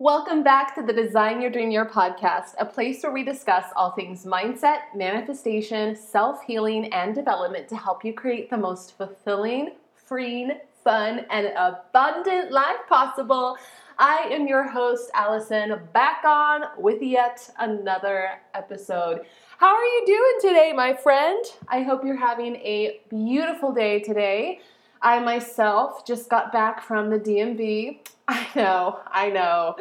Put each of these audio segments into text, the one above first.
Welcome back to the Design Your Dream Year podcast, a place where we discuss all things mindset, manifestation, self healing, and development to help you create the most fulfilling, freeing, fun, and abundant life possible. I am your host, Allison, back on with yet another episode. How are you doing today, my friend? I hope you're having a beautiful day today. I myself just got back from the DMV. I know, I know.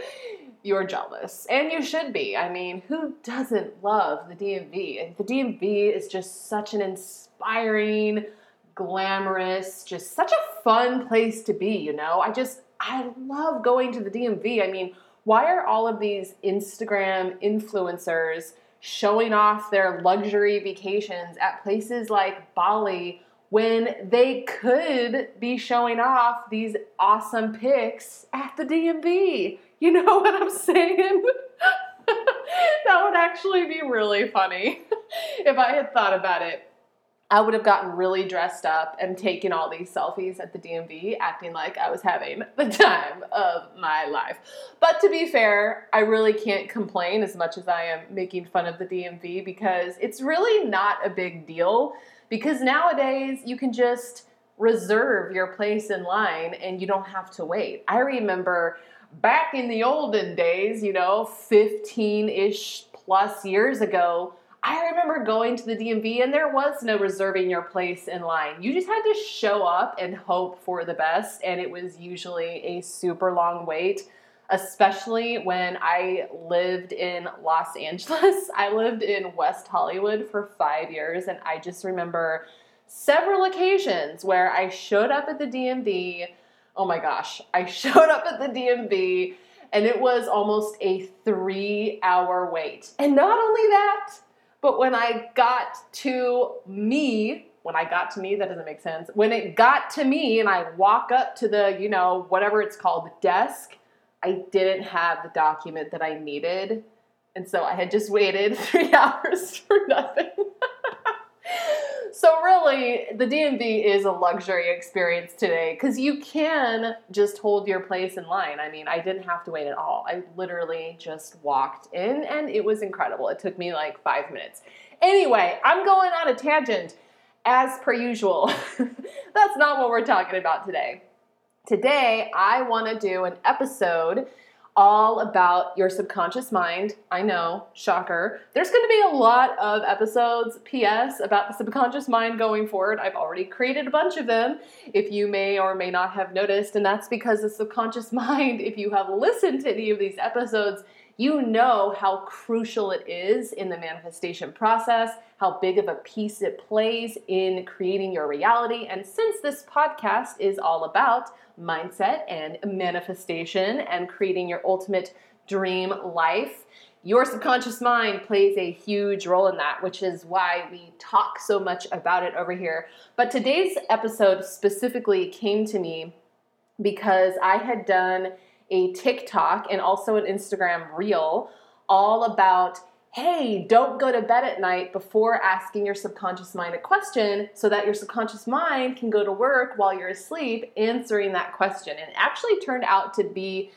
You're jealous. And you should be. I mean, who doesn't love the DMV? The DMV is just such an inspiring, glamorous, just such a fun place to be, you know? I just, I love going to the DMV. I mean, why are all of these Instagram influencers showing off their luxury vacations at places like Bali when they could be showing off these awesome pics at the DMV? You know what I'm saying? that would actually be really funny if I had thought about it. I would have gotten really dressed up and taken all these selfies at the DMV, acting like I was having the time of my life. But to be fair, I really can't complain as much as I am making fun of the DMV because it's really not a big deal. Because nowadays you can just reserve your place in line and you don't have to wait. I remember back in the olden days, you know, 15 ish plus years ago I remember going to the DMV and there was no reserving your place in line. You just had to show up and hope for the best, and it was usually a super long wait, especially when I lived in Los Angeles. I lived in West Hollywood for five years, and I just remember several occasions where I showed up at the DMV. Oh my gosh, I showed up at the DMV and it was almost a three hour wait. And not only that, but when I got to me, when I got to me, that doesn't make sense. When it got to me and I walk up to the, you know, whatever it's called, desk, I didn't have the document that I needed. And so I had just waited three hours for nothing. so really, the DMV is a luxury experience today because you can just hold your place in line. I mean, I didn't have to wait at all. I literally just walked in and it was incredible. It took me like five minutes. Anyway, I'm going on a tangent as per usual. That's not what we're talking about today. Today, I want to do an episode all about your subconscious mind. I know, shocker. There's going to be a lot of episodes, PS, about the subconscious mind going forward. I've already created a bunch of them, if you may or may not have noticed. And that's because the subconscious mind, if you have listened to any of these episodes, you know how crucial it is in the manifestation process, how big of a piece it plays in creating your reality. And since this podcast is all about mindset and manifestation and creating your ultimate dream life, your subconscious mind plays a huge role in that, which is why we talk so much about it over here. But today's episode specifically came to me because I had done a TikTok and also an Instagram reel all about hey, don't go to bed at night before asking your subconscious mind a question so that your subconscious mind can go to work while you're asleep answering that question. And it actually turned out to be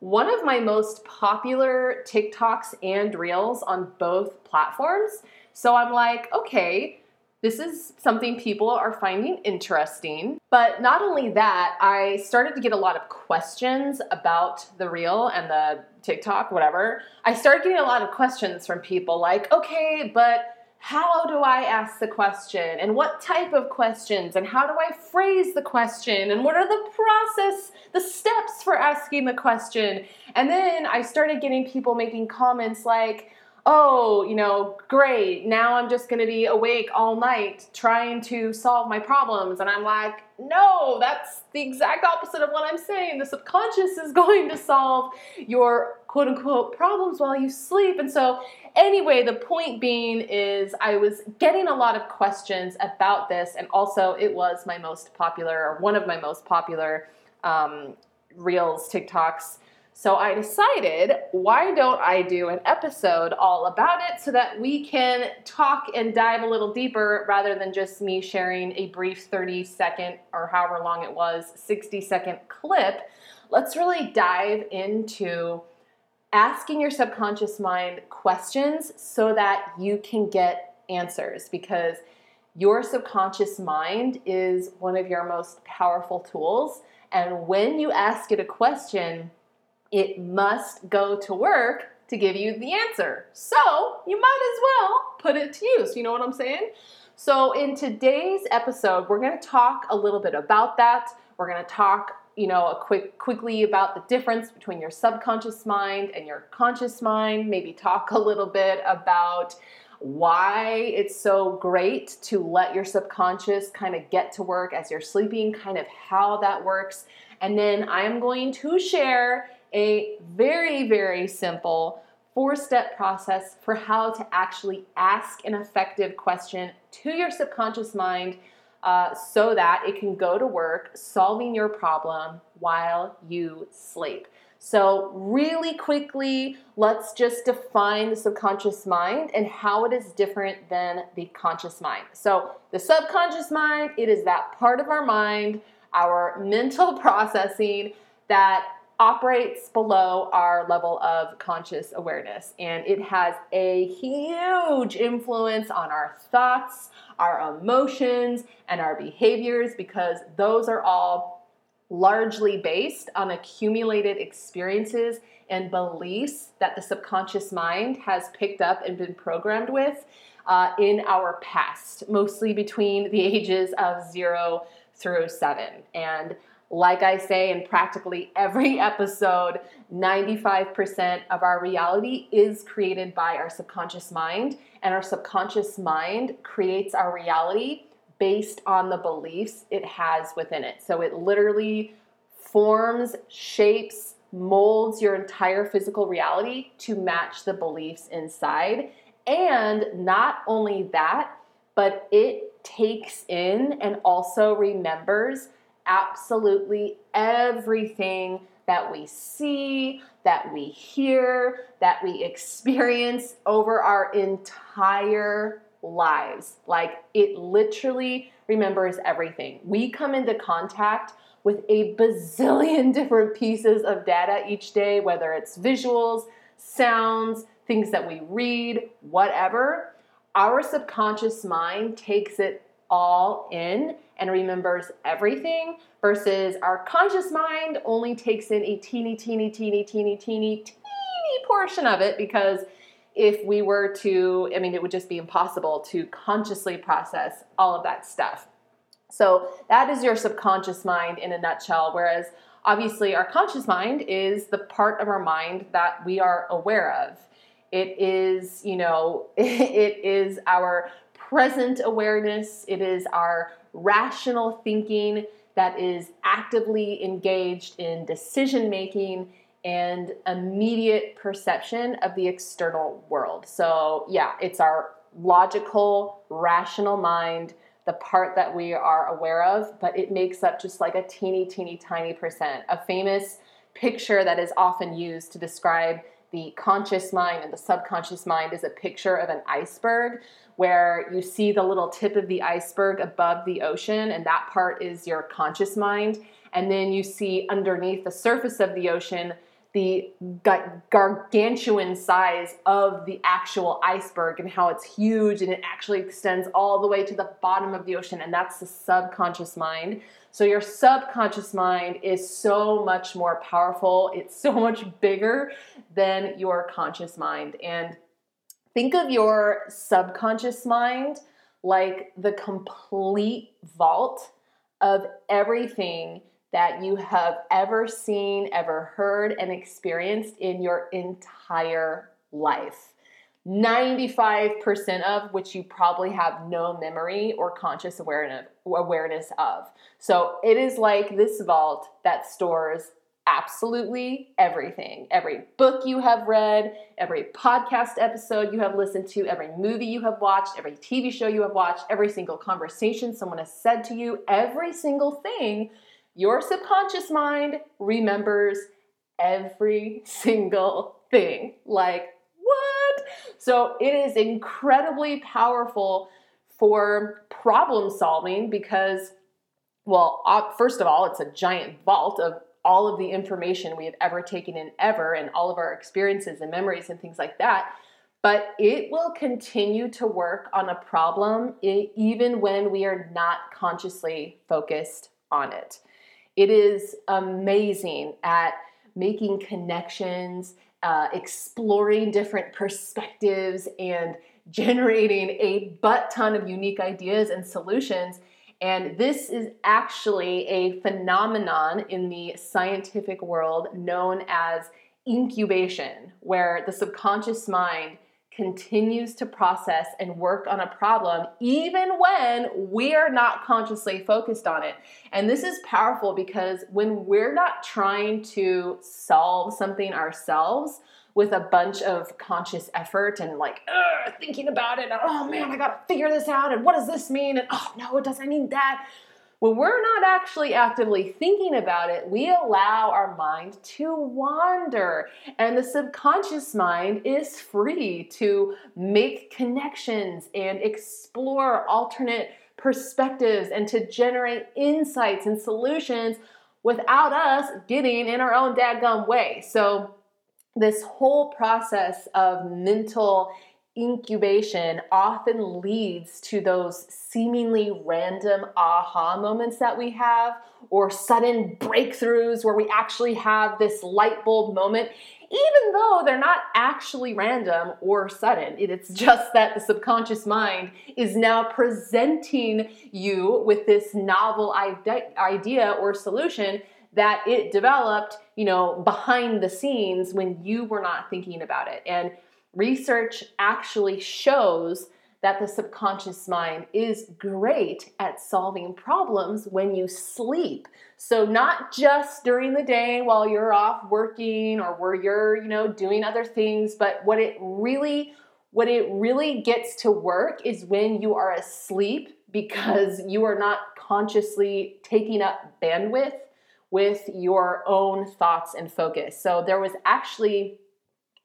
one of my most popular TikToks and reels on both platforms. So I'm like, okay, this is something people are finding interesting. But not only that, I started to get a lot of questions about the reel and the TikTok, whatever. I started getting a lot of questions from people like, okay, but how do I ask the question? And what type of questions? And how do I phrase the question? And what are the process, the steps for asking the question? And then I started getting people making comments like, oh, you know, great, now I'm just gonna be awake all night trying to solve my problems. And I'm like, no, that's the exact opposite of what I'm saying. The subconscious is going to solve your quote unquote problems while you sleep. And so, anyway, the point being is I was getting a lot of questions about this, and also it was my most popular, or one of my most popular um, Reels, TikToks so I decided, why don't I do an episode all about it so that we can talk and dive a little deeper rather than just me sharing a brief 30 second or however long it was, 60 second clip. Let's really dive into asking your subconscious mind questions so that you can get answers because your subconscious mind is one of your most powerful tools. And when you ask it a question, it must go to work to give you the answer. So you might as well put it to use. You know what I'm saying? So in today's episode, we're going to talk a little bit about that. We're going to talk, you know, a quick quickly about the difference between your subconscious mind and your conscious mind. Maybe talk a little bit about why it's so great to let your subconscious kind of get to work as you're sleeping, kind of how that works. And then I'm going to share a very, very simple four step process for how to actually ask an effective question to your subconscious mind uh, so that it can go to work solving your problem while you sleep. So, really quickly, let's just define the subconscious mind and how it is different than the conscious mind. So, the subconscious mind, it is that part of our mind, our mental processing that operates below our level of conscious awareness. And it has a huge influence on our thoughts, our emotions, and our behaviors because those are all largely based on accumulated experiences and beliefs that the subconscious mind has picked up and been programmed with uh, in our past, mostly between the ages of zero through seven. And like I say in practically every episode, 95% of our reality is created by our subconscious mind, and our subconscious mind creates our reality based on the beliefs it has within it. So it literally forms, shapes, molds your entire physical reality to match the beliefs inside. And not only that, but it takes in and also remembers absolutely everything that we see, that we hear, that we experience over our entire lives. Like it literally remembers everything. We come into contact with a bazillion different pieces of data each day, whether it's visuals, sounds, things that we read, whatever. Our subconscious mind takes it all in and remembers everything versus our conscious mind only takes in a teeny, teeny, teeny, teeny, teeny, teeny portion of it because if we were to, I mean, it would just be impossible to consciously process all of that stuff. So that is your subconscious mind in a nutshell. Whereas obviously our conscious mind is the part of our mind that we are aware of. It is, you know, it is our present awareness, it is our rational thinking that is actively engaged in decision making and immediate perception of the external world. So, yeah, it's our logical, rational mind, the part that we are aware of, but it makes up just like a teeny, teeny, tiny percent. A famous picture that is often used to describe the conscious mind and the subconscious mind is a picture of an iceberg where you see the little tip of the iceberg above the ocean, and that part is your conscious mind. And then you see underneath the surface of the ocean the gargantuan size of the actual iceberg and how it's huge and it actually extends all the way to the bottom of the ocean, and that's the subconscious mind. So, your subconscious mind is so much more powerful, it's so much bigger than your conscious mind. And think of your subconscious mind like the complete vault of everything that you have ever seen, ever heard, and experienced in your entire life. 95% of which you probably have no memory or conscious awareness of. So it is like this vault that stores absolutely everything. Every book you have read, every podcast episode you have listened to, every movie you have watched, every TV show you have watched, every single conversation someone has said to you, every single thing, your subconscious mind remembers every single thing. Like, what? So it is incredibly powerful for problem solving because well, first of all, it's a giant vault of all of the information we have ever taken in ever and all of our experiences and memories and things like that. But it will continue to work on a problem even when we are not consciously focused on it. It is amazing at making connections, uh, exploring different perspectives, and generating a butt ton of unique ideas and solutions. And this is actually a phenomenon in the scientific world known as incubation, where the subconscious mind continues to process and work on a problem even when we're not consciously focused on it. And this is powerful because when we're not trying to solve something ourselves with a bunch of conscious effort and like thinking about it, and, oh man, I gotta figure this out, and what does this mean? And oh no, it doesn't mean that when we're not actually actively thinking about it, we allow our mind to wander. And the subconscious mind is free to make connections and explore alternate perspectives and to generate insights and solutions without us getting in our own dadgum way. So, this whole process of mental incubation often leads to those seemingly random aha moments that we have or sudden breakthroughs where we actually have this light bulb moment even though they're not actually random or sudden. It's just that the subconscious mind is now presenting you with this novel idea or solution that it developed, you know, behind the scenes when you were not thinking about it. And research actually shows that the subconscious mind is great at solving problems when you sleep. So not just during the day while you're off working or where you're, you know, doing other things, but what it really what it really gets to work is when you are asleep because you are not consciously taking up bandwidth with your own thoughts and focus. So there was actually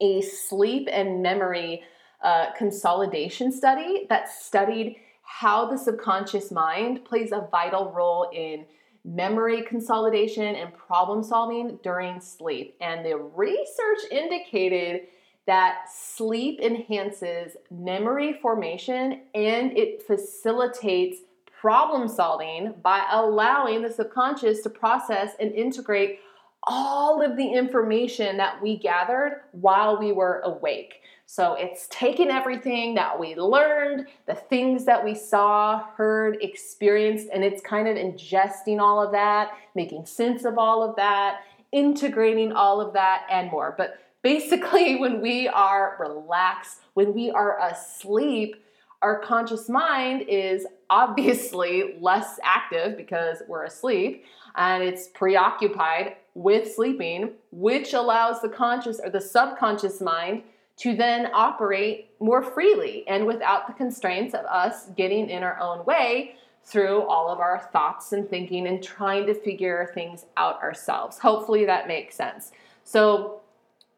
a sleep and memory uh, consolidation study that studied how the subconscious mind plays a vital role in memory consolidation and problem solving during sleep. And the research indicated that sleep enhances memory formation and it facilitates problem solving by allowing the subconscious to process and integrate all of the information that we gathered while we were awake. So it's taken everything that we learned, the things that we saw, heard, experienced, and it's kind of ingesting all of that, making sense of all of that, integrating all of that, and more. But basically, when we are relaxed, when we are asleep, our conscious mind is obviously less active because we're asleep and it's preoccupied with sleeping, which allows the conscious or the subconscious mind to then operate more freely and without the constraints of us getting in our own way through all of our thoughts and thinking and trying to figure things out ourselves. Hopefully that makes sense. So,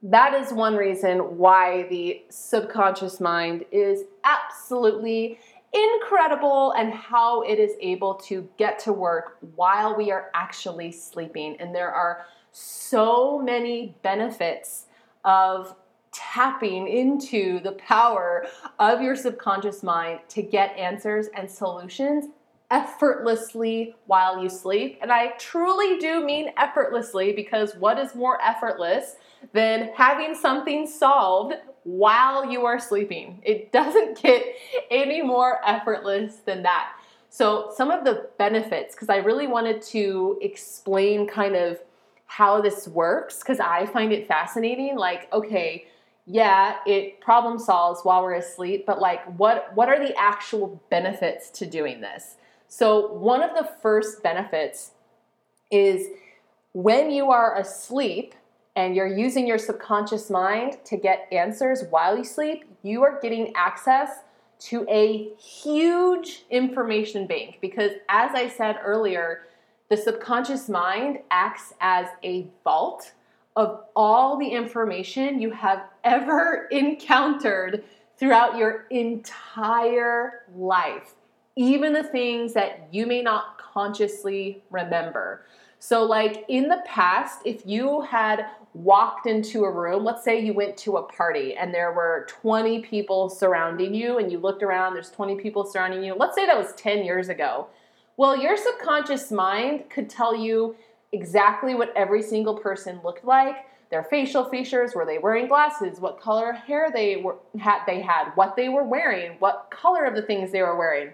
that is one reason why the subconscious mind is absolutely incredible and how it is able to get to work while we are actually sleeping. And there are so many benefits of tapping into the power of your subconscious mind to get answers and solutions effortlessly while you sleep. And I truly do mean effortlessly because what is more effortless than having something solved while you are sleeping? It doesn't get any more effortless than that. So, some of the benefits, because I really wanted to explain kind of how this works, because I find it fascinating. Like, okay, yeah, it problem solves while we're asleep, but like what what are the actual benefits to doing this? So, one of the first benefits is when you are asleep and you're using your subconscious mind to get answers while you sleep, you are getting access to a huge information bank because, as I said earlier, the subconscious mind acts as a vault of all the information you have ever encountered throughout your entire life even the things that you may not consciously remember. So, like in the past, if you had walked into a room, let's say you went to a party and there were 20 people surrounding you, and you looked around, there's 20 people surrounding you. Let's say that was 10 years ago. Well, your subconscious mind could tell you exactly what every single person looked like their facial features were they wearing glasses what color hair they were they had what they were wearing what color of the things they were wearing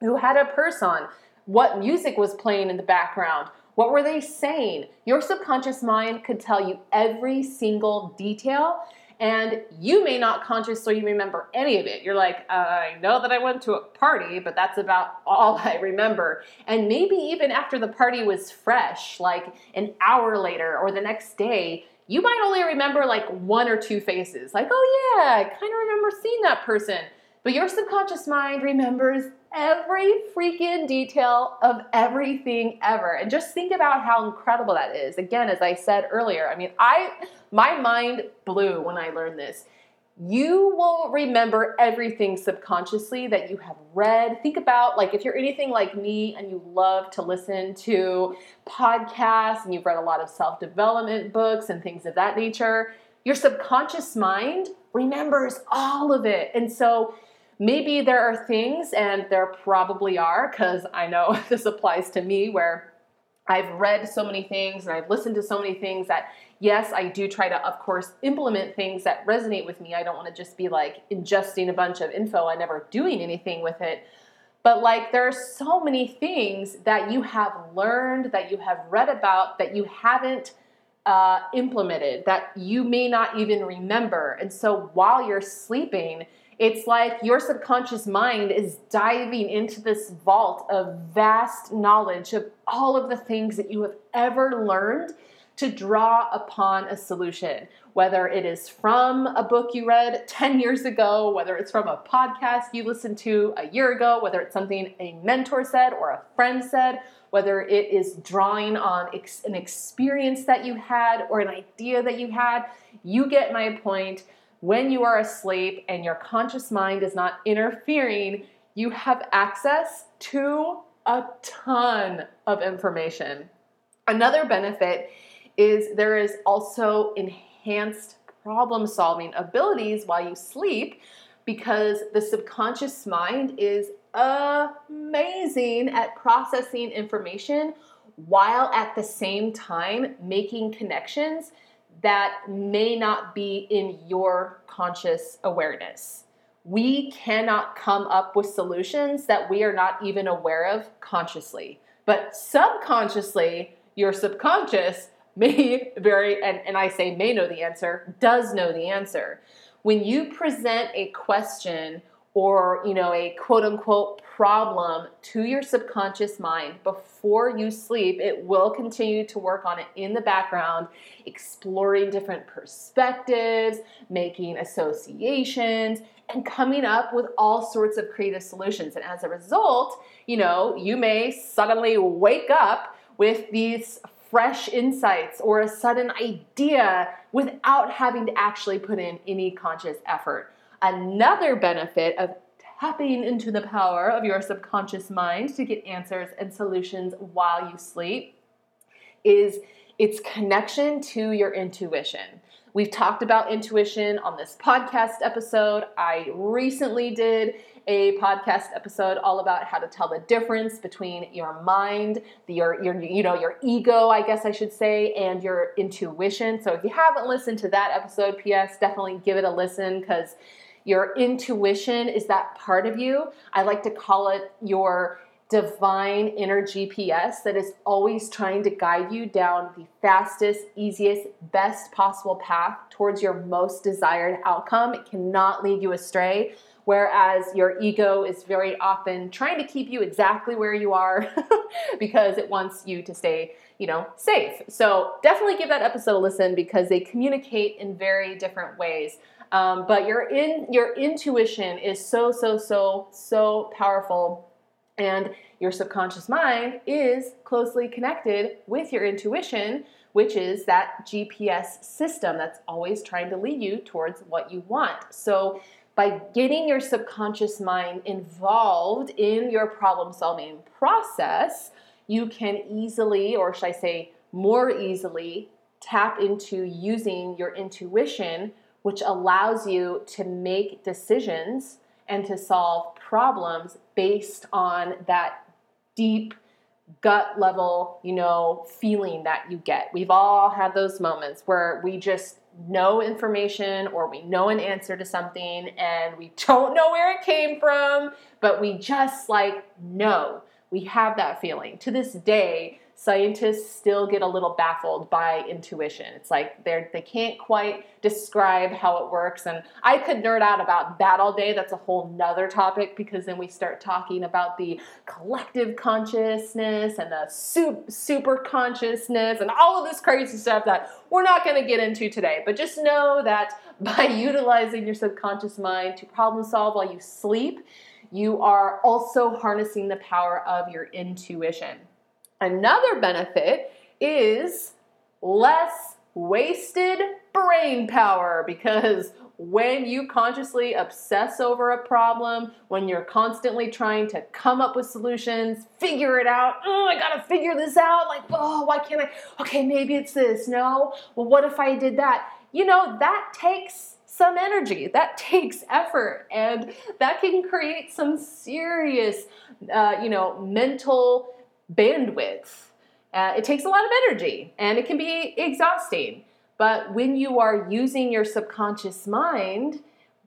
who had a purse on what music was playing in the background what were they saying your subconscious mind could tell you every single detail and you may not consciously remember any of it. You're like, I know that I went to a party, but that's about all I remember. And maybe even after the party was fresh, like an hour later or the next day, you might only remember like one or two faces. Like, oh yeah, I kind of remember seeing that person. But your subconscious mind remembers every freaking detail of everything ever. And just think about how incredible that is. Again, as I said earlier, I mean, I my mind blew when I learned this you will remember everything subconsciously that you have read. Think about, like, if you're anything like me and you love to listen to podcasts and you've read a lot of self development books and things of that nature, your subconscious mind remembers all of it. And so, maybe there are things, and there probably are, because I know this applies to me, where I've read so many things and I've listened to so many things that yes, I do try to, of course, implement things that resonate with me. I don't want to just be like ingesting a bunch of info and never doing anything with it. But like, there are so many things that you have learned, that you have read about, that you haven't uh, implemented, that you may not even remember. And so while you're sleeping, it's like your subconscious mind is diving into this vault of vast knowledge of all of the things that you have ever learned to draw upon a solution, whether it is from a book you read 10 years ago, whether it's from a podcast you listened to a year ago, whether it's something a mentor said or a friend said, whether it is drawing on ex- an experience that you had or an idea that you had. You get my point. When you are asleep and your conscious mind is not interfering, you have access to a ton of information. Another benefit is there is also enhanced problem solving abilities while you sleep because the subconscious mind is amazing at processing information while at the same time making connections that may not be in your conscious awareness. We cannot come up with solutions that we are not even aware of consciously. But subconsciously, your subconscious may very, and, and I say may know the answer, does know the answer. When you present a question or you know a quote unquote problem to your subconscious mind before you sleep it will continue to work on it in the background exploring different perspectives making associations and coming up with all sorts of creative solutions and as a result you know you may suddenly wake up with these fresh insights or a sudden idea without having to actually put in any conscious effort. Another benefit of tapping into the power of your subconscious mind to get answers and solutions while you sleep is its connection to your intuition. We've talked about intuition on this podcast episode. I recently did a podcast episode all about how to tell the difference between your mind, your, your, you know, your ego, I guess I should say, and your intuition. So if you haven't listened to that episode, PS, definitely give it a listen because your intuition is that part of you. I like to call it your divine inner GPS that is always trying to guide you down the fastest, easiest, best possible path towards your most desired outcome. It cannot lead you astray. Whereas your ego is very often trying to keep you exactly where you are because it wants you to stay, you know, safe. So definitely give that episode a listen because they communicate in very different ways. Um, but your in your intuition is so so so so powerful and your subconscious mind is closely connected with your intuition, which is that GPS system that's always trying to lead you towards what you want. So, by getting your subconscious mind involved in your problem solving process, you can easily, or should I say, more easily, tap into using your intuition, which allows you to make decisions and to solve problems based on that deep gut level, you know, feeling that you get. We've all had those moments where we just know information or we know an answer to something and we don't know where it came from, but we just like know. We have that feeling. To this day, scientists still get a little baffled by intuition. It's like they're they can't quite describe how it works. And I could nerd out about that all day. That's a whole nother topic because then we start talking about the collective consciousness and the super consciousness and all of this crazy stuff that we're not going to get into today. But just know that by utilizing your subconscious mind to problem solve while you sleep, you are also harnessing the power of your intuition. Another benefit is less wasted brain power because when you consciously obsess over a problem, when you're constantly trying to come up with solutions, figure it out, oh, I gotta figure this out, like, oh, why can't I? Okay, maybe it's this. No, well, what if I did that? You know, that takes some energy, that takes effort, and that can create some serious, uh, you know, mental bandwidth. Uh, it takes a lot of energy and it can be exhausting. But when you are using your subconscious mind,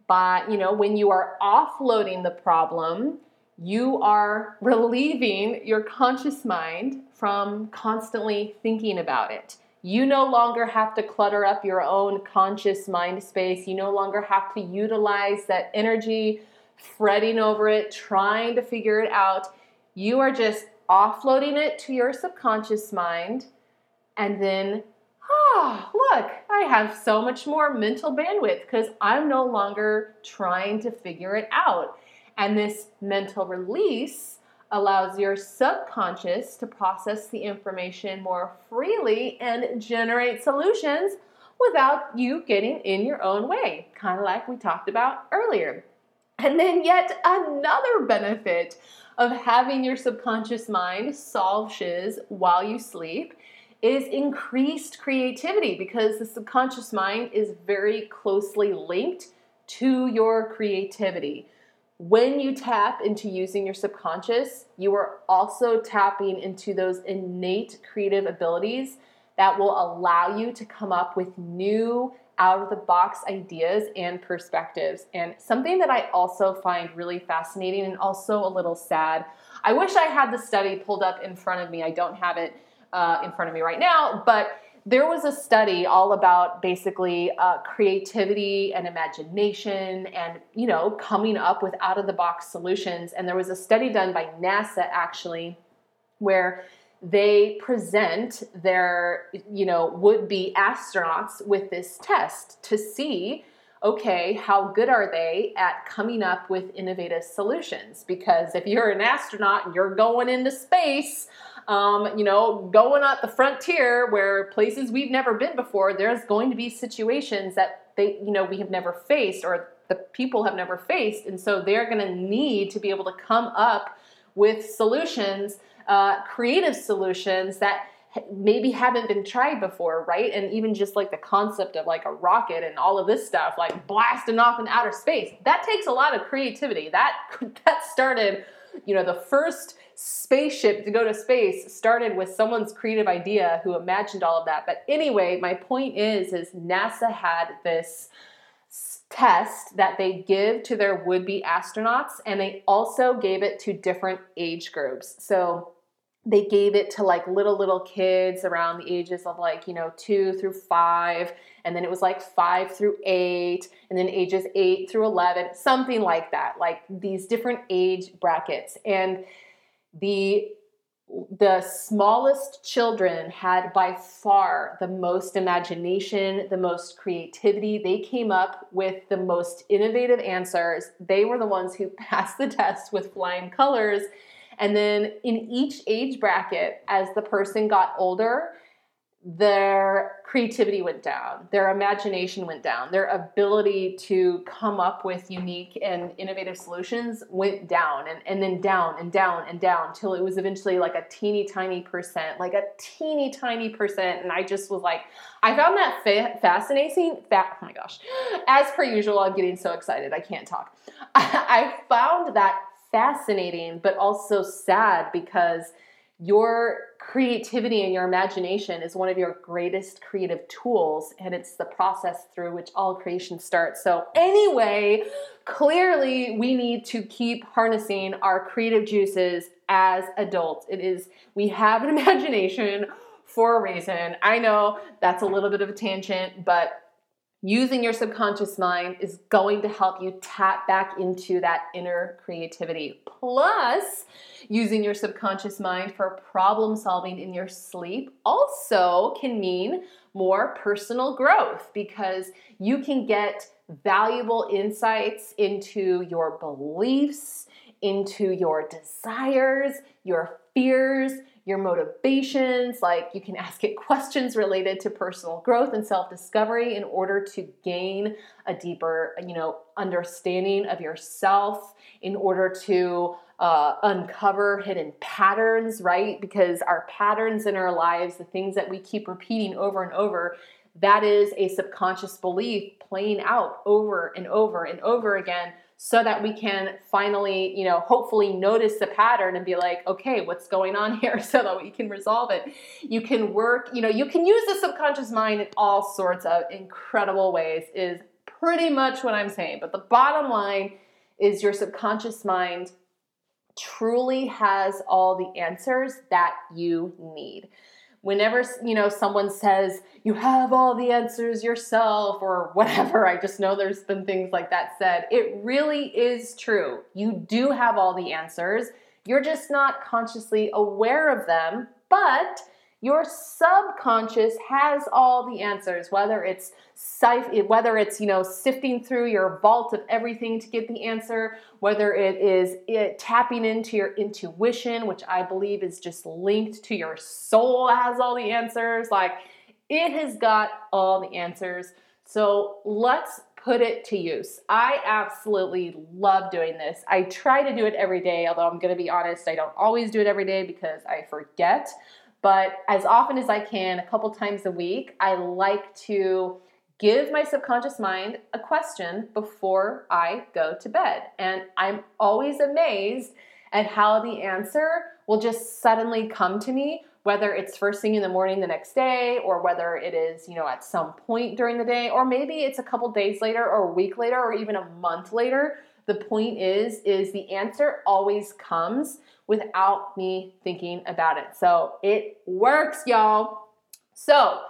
by, you know, when you are offloading the problem, you are relieving your conscious mind from constantly thinking about it. You no longer have to clutter up your own conscious mind space. You no longer have to utilize that energy fretting over it, trying to figure it out. You are just offloading it to your subconscious mind, and then, ah, look, I have so much more mental bandwidth because I'm no longer trying to figure it out. And this mental release allows your subconscious to process the information more freely and generate solutions without you getting in your own way, kind of like we talked about earlier. And then, yet another benefit of having your subconscious mind solve shiz while you sleep is increased creativity because the subconscious mind is very closely linked to your creativity. When you tap into using your subconscious, you are also tapping into those innate creative abilities that will allow you to come up with new out of the box ideas and perspectives. And something that I also find really fascinating and also a little sad. I wish I had the study pulled up in front of me. I don't have it uh, in front of me right now, but there was a study all about basically uh, creativity and imagination and you know coming up with out of the box solutions and there was a study done by nasa actually where they present their you know would be astronauts with this test to see okay how good are they at coming up with innovative solutions? Because if you're an astronaut and you're going into space um, you know going at the frontier where places we've never been before there's going to be situations that they you know we have never faced or the people have never faced. And so they're going to need to be able to come up with solutions uh, creative solutions that maybe haven't been tried before, right? And even just like the concept of like a rocket and all of this stuff, like blasting off in outer space, that takes a lot of creativity. That that started, you know, the first spaceship to go to space started with someone's creative idea who imagined all of that. But anyway, my point is, is NASA had this test that they give to their would-be astronauts and they also gave it to different age groups. So they gave it to like little little kids around the ages of like you know two through five and then it was like five through eight and then ages eight through 11 something like that like these different age brackets and the the smallest children had by far the most imagination, the most creativity. They came up with the most innovative answers. They were the ones who passed the test with flying colors and then in each age bracket, as the person got older, their creativity went down, their imagination went down, their ability to come up with unique and innovative solutions went down and, and then down and down and down till it was eventually like a teeny tiny percent, like a teeny tiny percent. And I just was like, I found that fa- fascinating. Fa- oh my gosh. As per usual, I'm getting so excited. I can't talk. I found that fascinating, but also sad because your creativity and your imagination is one of your greatest creative tools and it's the process through which all creation starts. So anyway clearly we need to keep harnessing our creative juices as adults. It is we have an imagination for a reason. I know that's a little bit of a tangent but using your subconscious mind is going to help you tap back into that inner creativity. Plus, using your subconscious mind for problem solving in your sleep also can mean more personal growth because you can get valuable insights into your beliefs, into your desires, your fears, your motivations. Like you can ask it questions related to personal growth and self discovery in order to gain a deeper, you know, understanding of yourself, in order to uh, uncover hidden patterns, right? Because our patterns in our lives, the things that we keep repeating over and over, that is a subconscious belief playing out over and over and over again so that we can finally, you know, hopefully notice the pattern and be like, okay, what's going on here so that we can resolve it. You can work, you know, you can use the subconscious mind in all sorts of incredible ways, is pretty much what I'm saying. But the bottom line is your subconscious mind truly has all the answers that you need whenever you know someone says you have all the answers yourself or whatever i just know there's been things like that said. It really is true. You do have all the answers. You're just not consciously aware of them but your subconscious has all the answers whether it's whether it's you know sifting through your vault of everything to get the answer whether it is it tapping into your intuition which i believe is just linked to your soul has all the answers like it has got all the answers so let's put it to use. I absolutely love doing this. I try to do it every day, although I'm going to be honest, I don't always do it every day because I forget. But as often as I can, a couple times a week, I like to give my subconscious mind a question before I go to bed. And I'm always amazed at how the answer will just suddenly come to me, whether it's first thing in the morning the next day, or whether it is, you know, at some point during the day, or maybe it's a couple days later, or a week later, or even a month later. The point is, is the answer always comes without me thinking about it. So it works, y'all. So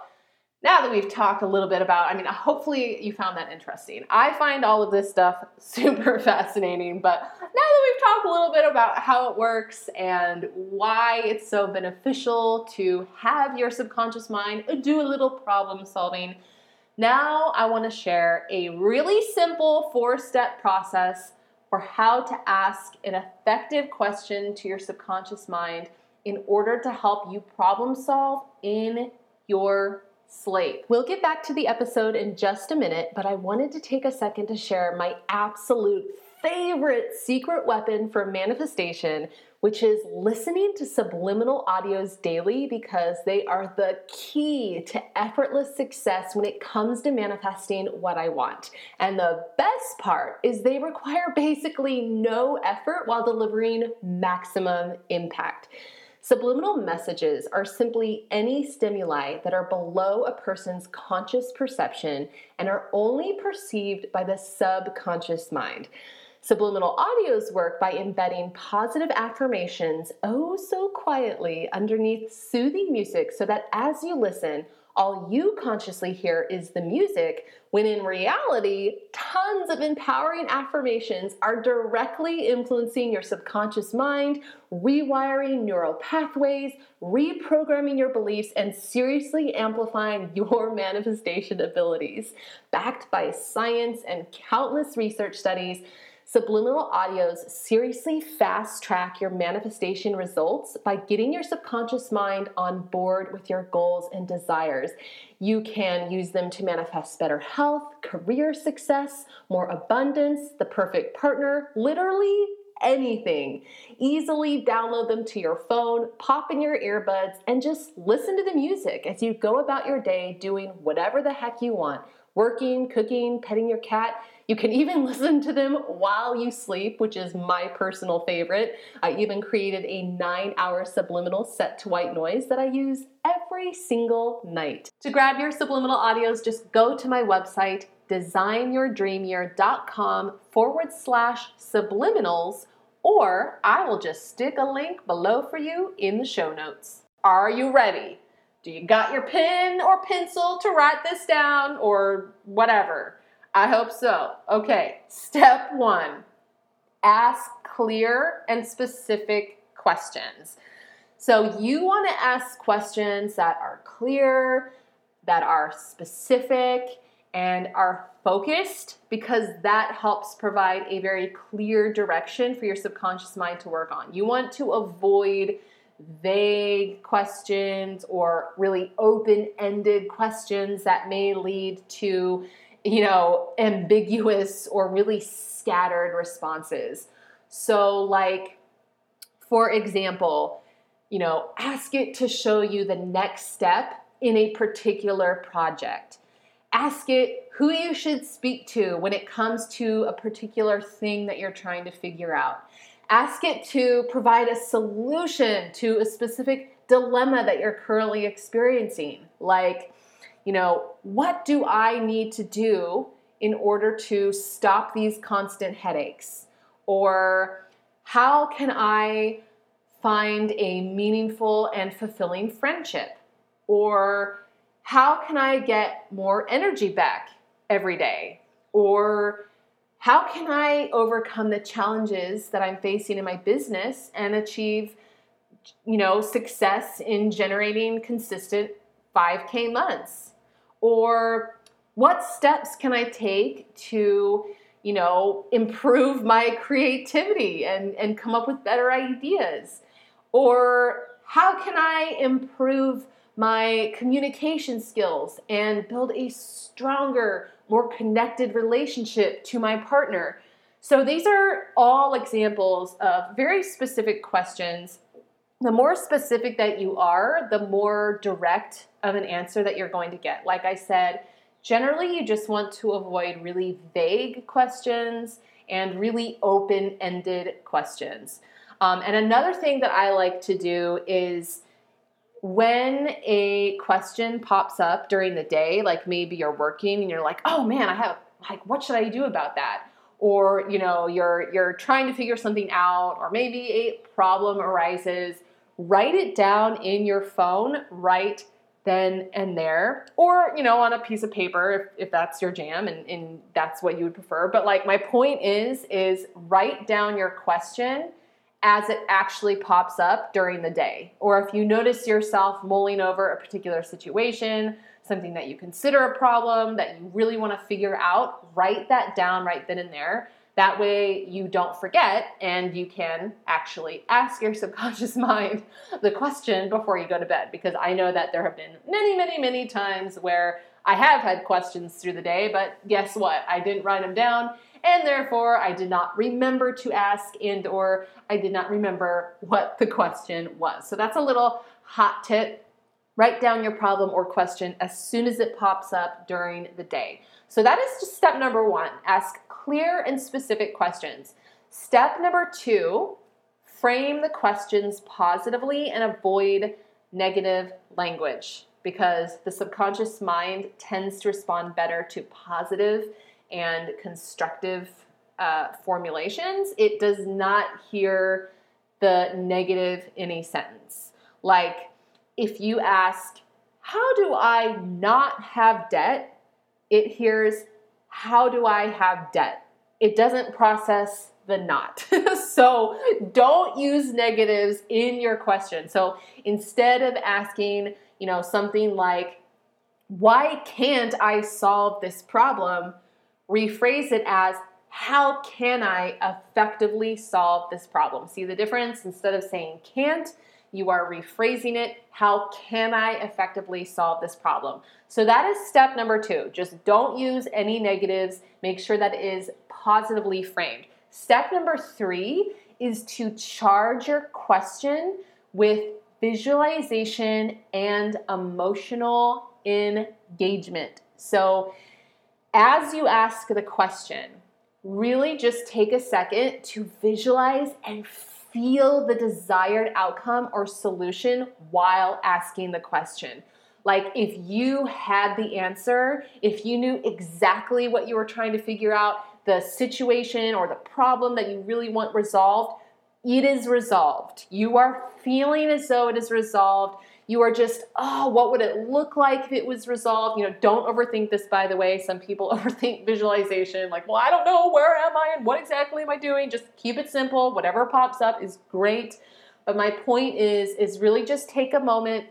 now that we've talked a little bit about, I mean, hopefully you found that interesting. I find all of this stuff super fascinating, but now that we've talked a little bit about how it works and why it's so beneficial to have your subconscious mind do a little problem solving, now I want to share a really simple four step process for how to ask an effective question to your subconscious mind in order to help you problem solve in your sleep. We'll get back to the episode in just a minute, but I wanted to take a second to share my absolute favorite secret weapon for manifestation, which is listening to subliminal audios daily because they are the key to effortless success when it comes to manifesting what I want. And the best part is they require basically no effort while delivering maximum impact. Subliminal messages are simply any stimuli that are below a person's conscious perception and are only perceived by the subconscious mind. Subliminal audios work by embedding positive affirmations oh so quietly underneath soothing music so that as you listen, all you consciously hear is the music, when in reality, tons of empowering affirmations are directly influencing your subconscious mind, rewiring neural pathways, reprogramming your beliefs, and seriously amplifying your manifestation abilities. Backed by science and countless research studies, Subliminal audios seriously fast track your manifestation results by getting your subconscious mind on board with your goals and desires. You can use them to manifest better health, career success, more abundance, the perfect partner, literally anything. Easily download them to your phone, pop in your earbuds, and just listen to the music as you go about your day doing whatever the heck you want working, cooking, petting your cat. You can even listen to them while you sleep, which is my personal favorite. I even created a nine hour subliminal set to white noise that I use every single night. To grab your subliminal audios, just go to my website, designyourdreamyear.com forward slash subliminals, or I will just stick a link below for you in the show notes. Are you ready? Do you got your pen or pencil to write this down or whatever? I hope so. Okay, step one ask clear and specific questions. So, you want to ask questions that are clear, that are specific, and are focused because that helps provide a very clear direction for your subconscious mind to work on. You want to avoid vague questions or really open ended questions that may lead to, you know, ambiguous or really scattered responses. So, like, for example, you know, ask it to show you the next step in a particular project. Ask it who you should speak to when it comes to a particular thing that you're trying to figure out Ask it to provide a solution to a specific dilemma that you're currently experiencing. Like, you know, what do I need to do in order to stop these constant headaches? Or how can I find a meaningful and fulfilling friendship? Or how can I get more energy back every day? Or how can I overcome the challenges that I'm facing in my business and achieve, you know, success in generating consistent 5K months? Or what steps can I take to, you know, improve my creativity and, and come up with better ideas? Or how can I improve my communication skills and build a stronger, more connected relationship to my partner. So these are all examples of very specific questions. The more specific that you are, the more direct of an answer that you're going to get. Like I said, generally you just want to avoid really vague questions and really open ended questions. Um, and another thing that I like to do is when a question pops up during the day, like maybe you're working and you're like, oh man, I have like what should I do about that? Or you know, you're you're trying to figure something out, or maybe a problem arises, write it down in your phone right then and there. Or, you know, on a piece of paper if, if that's your jam and, and that's what you would prefer. But like my point is, is write down your question as it actually pops up during the day. Or if you notice yourself mulling over a particular situation, something that you consider a problem that you really want to figure out, write that down right then and there. That way you don't forget and you can actually ask your subconscious mind the question before you go to bed. Because I know that there have been many, many, many times where I have had questions through the day, but guess what? I didn't write them down and therefore I did not remember to ask and or I did not remember what the question was. So that's a little hot tip. Write down your problem or question as soon as it pops up during the day. So that is just step number 1. Ask clear and specific questions. Step number 2, frame the questions positively and avoid negative language because the subconscious mind tends to respond better to positive and constructive uh, formulations, it does not hear the negative in a sentence. Like if you ask, How do I not have debt? it hears, How do I have debt? It doesn't process the not. so don't use negatives in your question. So instead of asking, you know, something like, Why can't I solve this problem? rephrase it as how can I effectively solve this problem? See the difference? Instead of saying can't, you are rephrasing it. How can I effectively solve this problem? So that is step number two. Just don't use any negatives. Make sure that it is positively framed. Step number three is to charge your question with visualization and emotional engagement. So as you ask the question, really just take a second to visualize and feel the desired outcome or solution while asking the question. Like if you had the answer, if you knew exactly what you were trying to figure out, the situation or the problem that you really want resolved, it is resolved. You are feeling as though it is resolved. You are just, oh, what would it look like if it was resolved? You know, don't overthink this, by the way. Some people overthink visualization, like, well, I don't know, where am I and what exactly am I doing? Just keep it simple. Whatever pops up is great. But my point is, is really just take a moment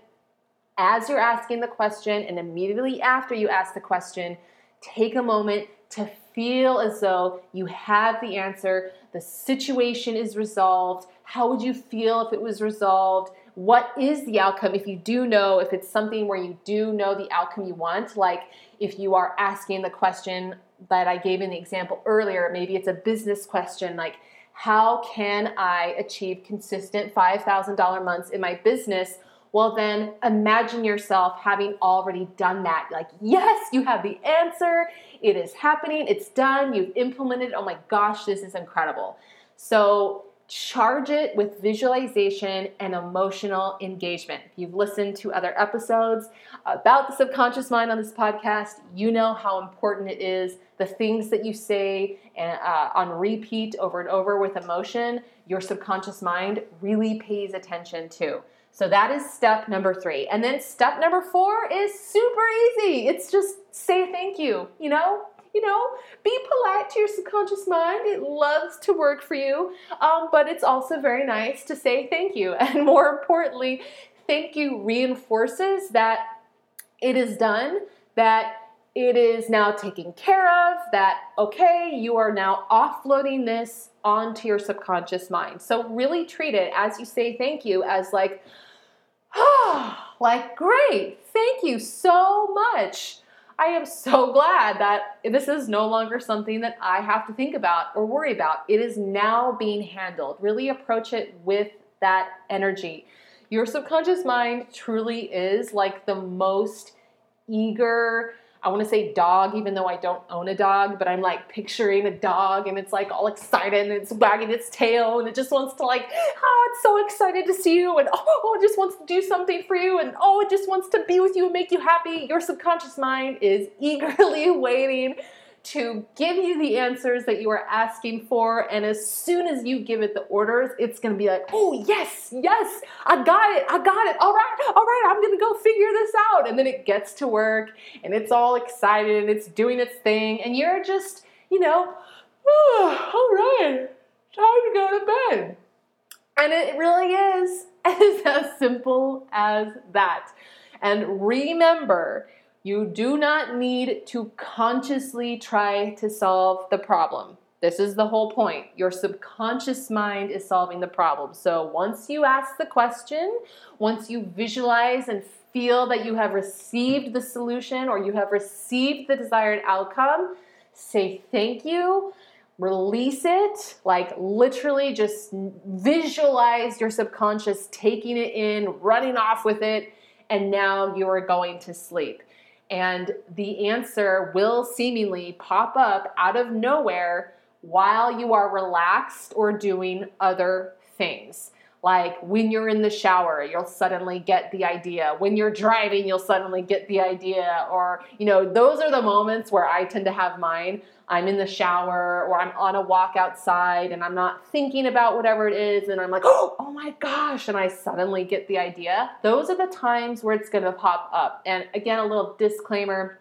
as you're asking the question and immediately after you ask the question, take a moment to feel as though you have the answer, the situation is resolved. How would you feel if it was resolved? What is the outcome if you do know if it's something where you do know the outcome you want? Like if you are asking the question that i gave in the example earlier maybe it's a business question like how can i achieve consistent $5000 months in my business? Well then imagine yourself having already done that. Like yes you have the answer. It is happening. It's done. You've implemented oh my gosh this is incredible. So charge it with visualization and emotional engagement. If you've listened to other episodes about the subconscious mind on this podcast, you know how important it is. The things that you say uh, on repeat over and over with emotion, your subconscious mind really pays attention to. So that is step number three. And then step number four is super easy. It's just say thank you, you know? You know, be polite to your subconscious mind. It loves to work for you, um, but it's also very nice to say thank you. And more importantly, thank you reinforces that it is done, that it is now taken care of, that, okay, you are now offloading this onto your subconscious mind. So really treat it as you say thank you as like, ah, like, great, thank you so much. I am so glad that this is no longer something that I have to think about or worry about. It is now being handled. Really approach it with that energy. Your subconscious mind truly is like the most eager, I want to say dog, even though I don't own a dog, but I'm like picturing a dog and it's like all excited and it's wagging its tail and it just wants to like, oh, it's so excited to see you and oh, it just wants to do something for you and oh, it just wants to be with you and make you happy. Your subconscious mind is eagerly waiting to give you the answers that you are asking for. And as soon as you give it the orders, it's to be like, oh, yes, yes, I got it, I got it. All right, all right, I'm to go figure this out. And then it gets to work and it's all excited and it's doing its thing. And you're just, you know, oh, all right, time to go to bed. And it really is as simple as that. And remember, you do not need to consciously try to solve the problem. This is the whole point. Your subconscious mind is solving the problem. So once you ask the question, once you visualize and feel that you have received the solution or you have received the desired outcome, say thank you, release it, like literally just visualize your subconscious taking it in, running off with it, and now you are going to sleep and the answer will seemingly pop up out of nowhere while you are relaxed or doing other things. Like when you're in the shower, you'll suddenly get the idea. When you're driving, you'll suddenly get the idea. Or, you know, those are the moments where I tend to have mine. I'm in the shower or I'm on a walk outside and I'm not thinking about whatever it is and I'm like, oh, oh my gosh, and I suddenly get the idea. Those are the times where it's gonna pop up. And again, a little disclaimer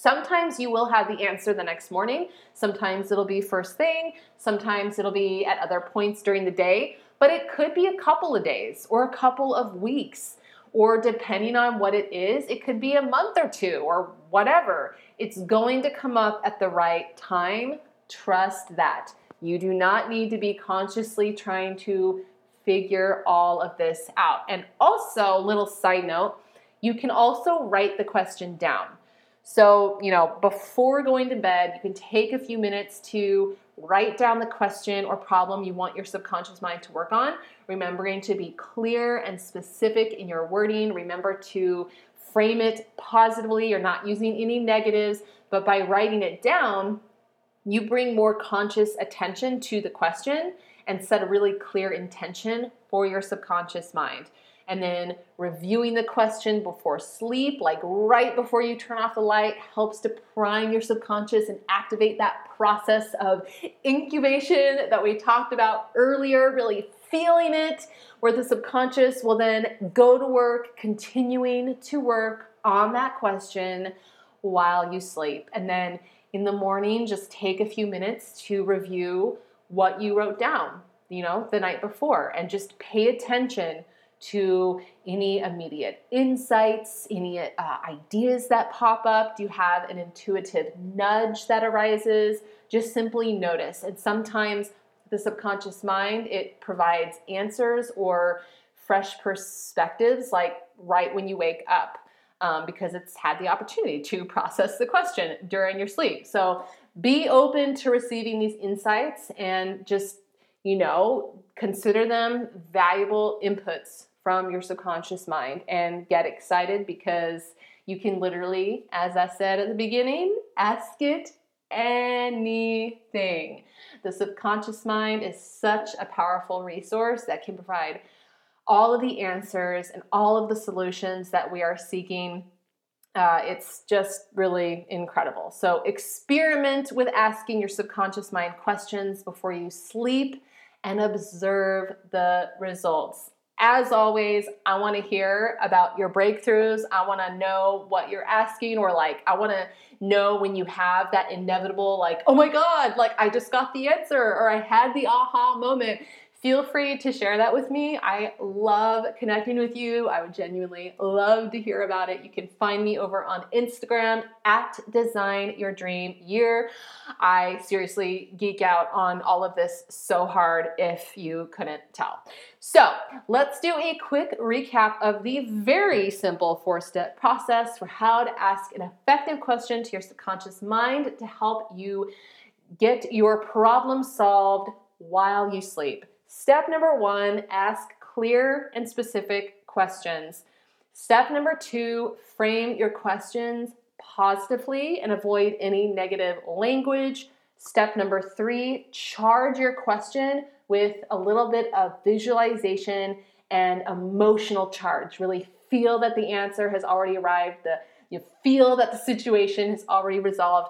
Sometimes you will have the answer the next morning. Sometimes it'll be first thing. Sometimes it'll be at other points during the day but it could be a couple of days or a couple of weeks. Or depending on what it is, it could be a month or two or whatever. It's going to come up at the right time Trust that. You do not need to be consciously trying to figure all of this out. And also, little side note, you can also write the question down. So, you know, before going to bed, you can take a few minutes to write down the question or problem you want your subconscious mind to work on, remembering to be clear and specific in your wording. Remember to frame it positively. You're not using any negatives, but by writing it down, you bring more conscious attention to the question and set a really clear intention for your subconscious mind. And then reviewing the question before sleep, like right before you turn off the light, helps to prime your subconscious and activate that process of incubation that we talked about earlier, really feeling it, where the subconscious will then go to work, continuing to work on that question while you sleep. And then in the morning, just take a few minutes to review what you wrote down, you know, the night before and just pay attention to any immediate insights, any uh, ideas that pop up. Do you have an intuitive nudge that arises? Just simply notice. And sometimes the subconscious mind, it provides answers or fresh perspectives, like right when you wake up um, because it's had the opportunity to process the question during your sleep. So be open to receiving these insights and just, you know, consider them valuable inputs from your subconscious mind and get excited because you can literally, as I said at the beginning, ask it anything. The subconscious mind is such a powerful resource that can provide all of the answers and all of the solutions that we are seeking. Uh, it's just really incredible. So, experiment with asking your subconscious mind questions before you sleep and observe the results. As always, I want to hear about your breakthroughs. I want to know what you're asking, or like, I want to know when you have that inevitable, like, oh my God, like I just got the answer, or I had the aha moment feel free to share that with me. I love connecting with you. I would genuinely love to hear about it. You can find me over on Instagram at Design Your Dream Year. I seriously geek out on all of this so hard if you couldn't tell. So, let's do a quick recap of the very simple four step process for how to ask an effective question to your subconscious mind to help you get your problem solved while you sleep. Step number one ask clear and specific questions. Step number two frame your questions positively and avoid any negative language. Step number three charge your question with a little bit of visualization and emotional charge. Really feel that the answer has already arrived, the, you feel that the situation is already resolved.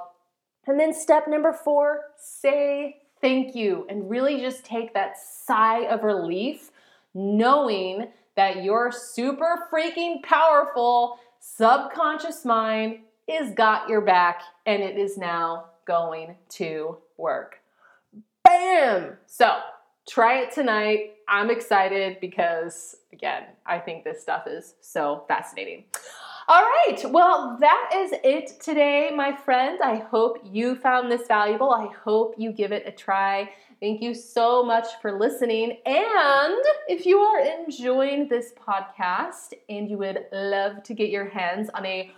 And then step number four say thank you, and really just take that sigh of relief knowing that your super freaking powerful subconscious mind is got your back and it is now going to work. Bam! So, try it tonight. I'm excited because, again, I think this stuff is so fascinating. All right, well, that is it today, my friend. I hope you found this valuable. I hope you give it a try. Thank you so much for listening. And if you are enjoying this podcast and you would love to get your hands on a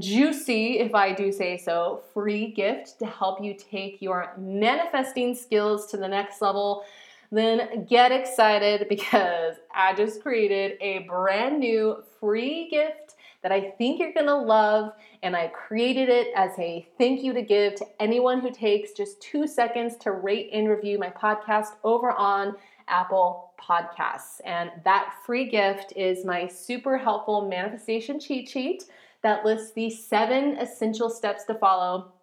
juicy, if I do say so, free gift to help you take your manifesting skills to the next level, then get excited because I just created a brand new free gift that I think you're gonna love, and I created it as a thank you to give to anyone who takes just two seconds to rate and review my podcast over on Apple Podcasts. And that free gift is my super helpful manifestation cheat sheet that lists the seven essential steps to follow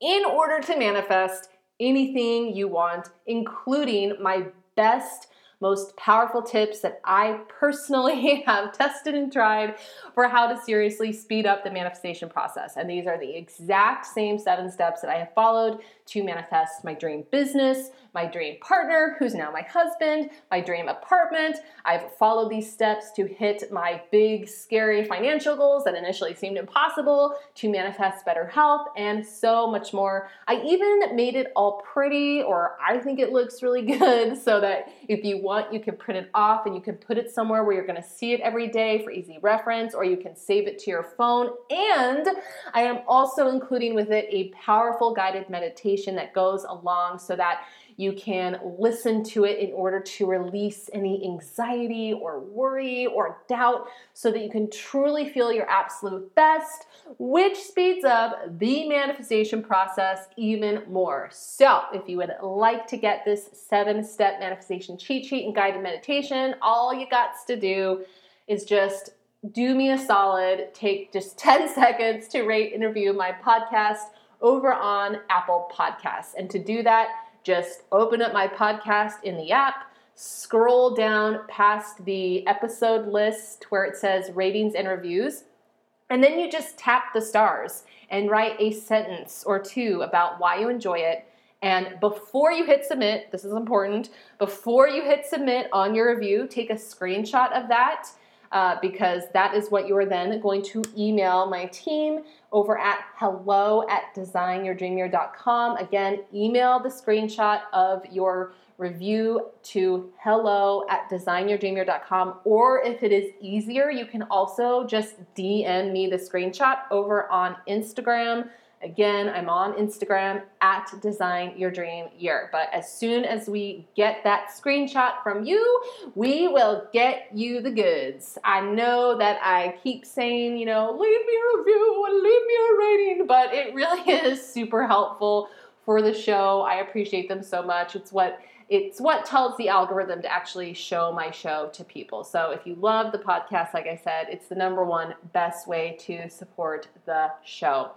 in order to manifest anything you want, including my best most powerful tips that I personally have tested and tried for how to seriously speed up the manifestation process. And these are the exact same seven steps that I have followed to manifest my dream business, my dream partner, who's now my husband, my dream apartment. I've followed these steps to hit my big, scary financial goals that initially seemed impossible, to manifest better health, and so much more. I even made it all pretty, or I think it looks really good, so that if you want, you can print it off and you can put it somewhere where you're gonna see it every day for easy reference, or you can save it to your phone. And I am also including with it a powerful guided meditation that goes along so that you can listen to it in order to release any anxiety or worry or doubt so that you can truly feel your absolute best, which speeds up the manifestation process even more. So, if you would like to get this seven step manifestation cheat sheet and guided meditation, all you got to do is just do me a solid, take just 10 seconds to rate and review my podcast over on Apple Podcasts. And to do that, just open up my podcast in the app, scroll down past the episode list where it says ratings and reviews, and then you just tap the stars and write a sentence or two about why you enjoy it. And before you hit submit, this is important, before you hit submit on your review, take a screenshot of that uh, because that is what you are then going to email my team over at hello at designyourdreamyear.com. Again, email the screenshot of your review to hello at designyourdreamyear.com. Or if it is easier, you can also just DM me the screenshot over on Instagram Again, I'm on Instagram at Design Your Dream Year. But as soon as we get that screenshot from you, we will get you the goods. I know that I keep saying, you know, leave me a review leave me a rating, but it really is super helpful for the show. I appreciate them so much. It's what it's what tells the algorithm to actually show my show to people. So if you love the podcast, like I said, it's the number one best way to support the show.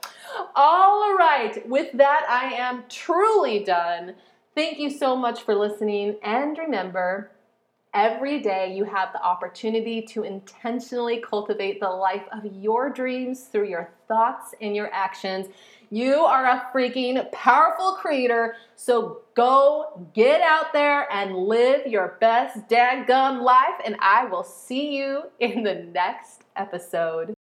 All right, with that, I am truly done. Thank you so much for listening. And remember, every day you have the opportunity to intentionally cultivate the life of your dreams through your thoughts and your actions. You are a freaking powerful creator. So go get out there and live your best dadgum life. And I will see you in the next episode.